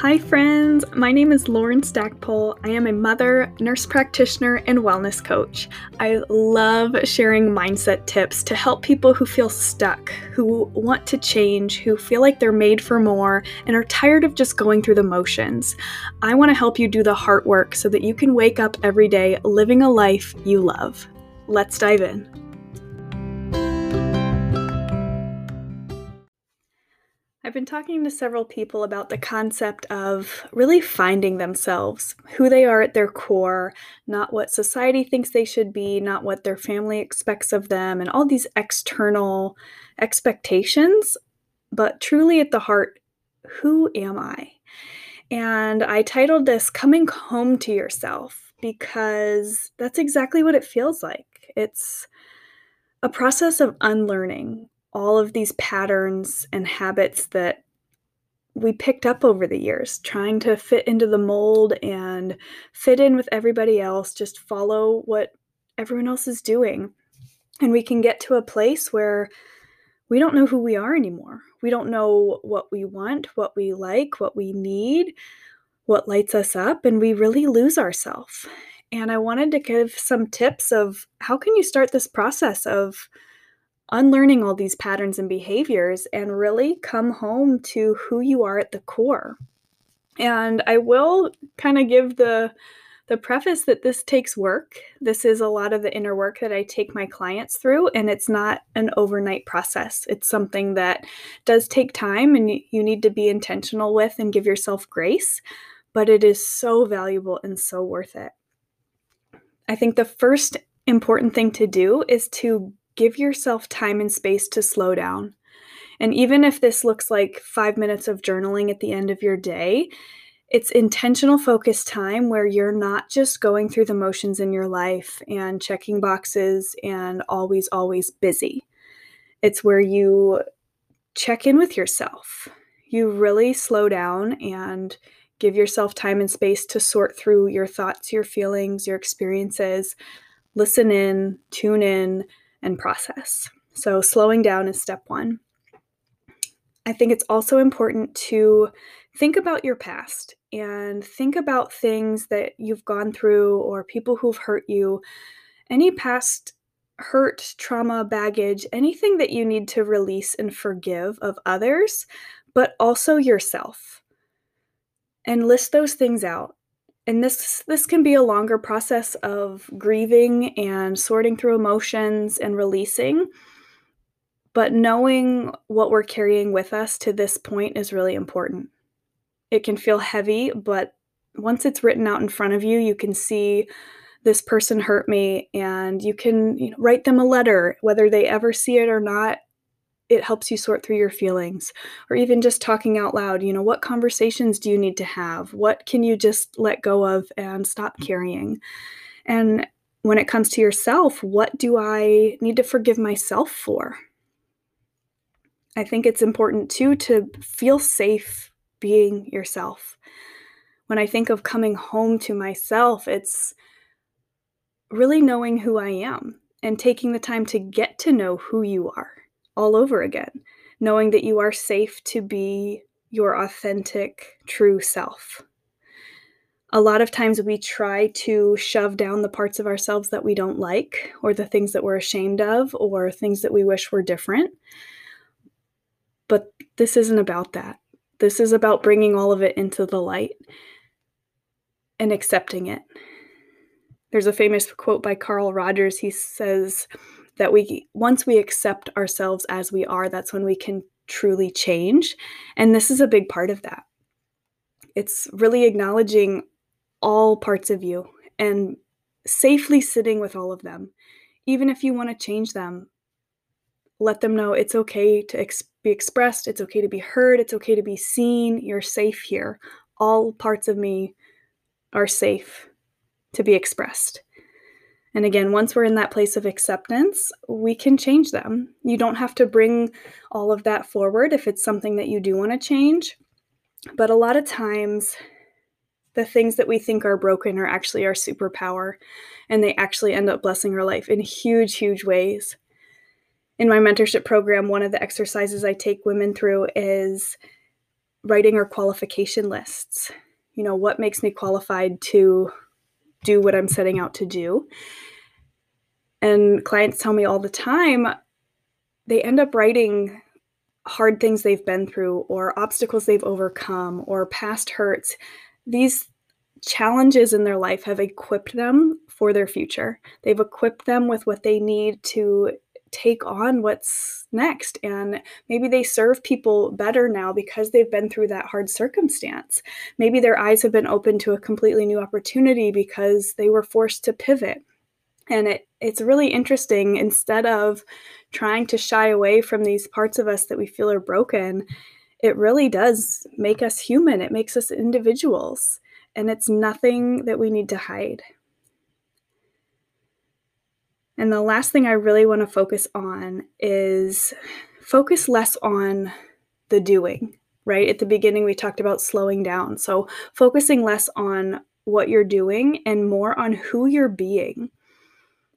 Hi, friends. My name is Lauren Stackpole. I am a mother, nurse practitioner, and wellness coach. I love sharing mindset tips to help people who feel stuck, who want to change, who feel like they're made for more, and are tired of just going through the motions. I want to help you do the heart work so that you can wake up every day living a life you love. Let's dive in. I've been talking to several people about the concept of really finding themselves, who they are at their core, not what society thinks they should be, not what their family expects of them, and all these external expectations, but truly at the heart, who am I? And I titled this Coming Home to Yourself because that's exactly what it feels like. It's a process of unlearning all of these patterns and habits that we picked up over the years, trying to fit into the mold and fit in with everybody else, just follow what everyone else is doing. And we can get to a place where we don't know who we are anymore. We don't know what we want, what we like, what we need, what lights us up, and we really lose ourselves. And I wanted to give some tips of how can you start this process of unlearning all these patterns and behaviors and really come home to who you are at the core. And I will kind of give the the preface that this takes work. This is a lot of the inner work that I take my clients through, and it's not an overnight process. It's something that does take time and you need to be intentional with and give yourself grace, but it is so valuable and so worth it. I think the first important thing to do is to give yourself time and space to slow down. And even if this looks like five minutes of journaling at the end of your day, it's intentional focus time where you're not just going through the motions in your life and checking boxes and always, always busy. It's where you check in with yourself. You really slow down and give yourself time and space to sort through your thoughts, your feelings, your experiences. Listen in, tune in, and process. So, slowing down is step one. I think it's also important to think about your past and think about things that you've gone through or people who've hurt you. Any past hurt, trauma, baggage, anything that you need to release and forgive of others, but also yourself. And list those things out and this this can be a longer process of grieving and sorting through emotions and releasing but knowing what we're carrying with us to this point is really important. It can feel heavy but once it's written out in front of you you can see this person hurt me and you can you know, write them a letter whether they ever see it or not it helps you sort through your feelings or even just talking out loud you know what conversations do you need to have? What can you just let go of and stop mm. carrying? And when it comes to yourself what do i need to forgive myself for? I think it's important too to feel safe being yourself. When i think of coming home to myself it's really knowing who i am and taking the time to get to know who you are all over again, knowing that you are safe to be your authentic, true self. A lot of times we try to shove down the parts of ourselves that we don't like, or the things that we're ashamed of, or things that we wish were different. But this isn't about that. This is about bringing all of it into the light and accepting it. There's a famous quote by Carl Rogers. He says, that we once we accept ourselves as we are that's when we can truly change. And this is a big part of that. It's really acknowledging all parts of you and safely sitting with all of them. Even if you want to change them let them know it's okay to ex- be expressed it's okay to be heard it's okay to be seen you're safe here. All parts of me are safe to be expressed and again, once we're in that place of acceptance, we can change them. You don't have to bring all of that forward if it's something that you do want to change. But a lot of times, the things that we think are broken are actually our superpower, and they actually end up blessing our life in huge, huge ways. In my mentorship program, one of the exercises I take women through is writing our qualification lists. You know, what makes me qualified to do what I'm setting out to do? And clients tell me all the time they end up writing hard things they've been through or obstacles they've overcome or past hurts. These challenges in their life have equipped them for their future. They've equipped them with what they need to take on what's next. And maybe they serve people better now because they've been through that hard circumstance. Maybe their eyes have been open to a completely new opportunity because they were forced to pivot. And it, it's really interesting. Instead of trying to shy away from these parts of us that we feel are broken, it really does make us human. It makes us individuals. And it's nothing that we need to hide. And the last thing I really want to focus on is focus less on the doing, right? At the beginning, we talked about slowing down. So, focusing less on what you're doing and more on who you're being.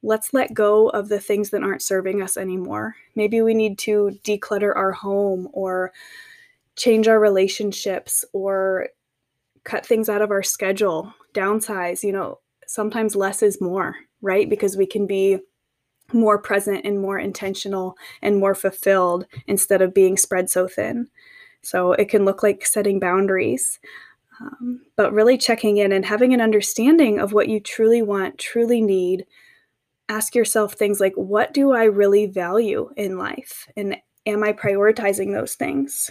Let's let go of the things that aren't serving us anymore. Maybe we need to declutter our home or change our relationships or cut things out of our schedule, downsize. You know, sometimes less is more, right? Because we can be more present and more intentional and more fulfilled instead of being spread so thin. So it can look like setting boundaries, um, but really checking in and having an understanding of what you truly want, truly need. Ask yourself things like, what do I really value in life? And am I prioritizing those things?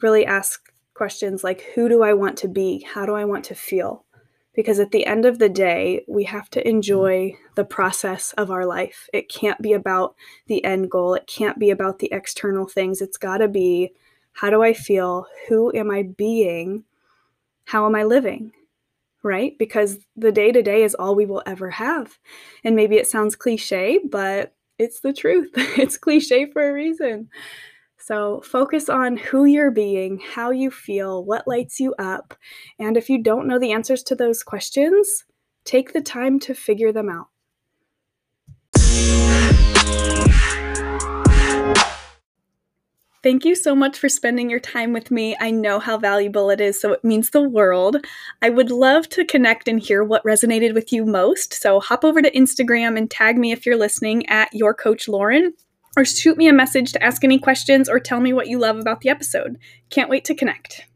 Really ask questions like, who do I want to be? How do I want to feel? Because at the end of the day, we have to mm. enjoy the process of our life. It can't be about the end goal, it can't be about the external things. It's got to be how do I feel? Who am I being? How am I living? Right? Because the day to day is all we will ever have. And maybe it sounds cliche, but it's the truth. it's cliche for a reason. So focus on who you're being, how you feel, what lights you up. And if you don't know the answers to those questions, take the time to figure them out. Thank you so much for spending your time with me. I know how valuable it is, so it means the world. I would love to connect and hear what resonated with you most. So hop over to Instagram and tag me if you're listening at your coach Lauren or shoot me a message to ask any questions or tell me what you love about the episode. Can't wait to connect.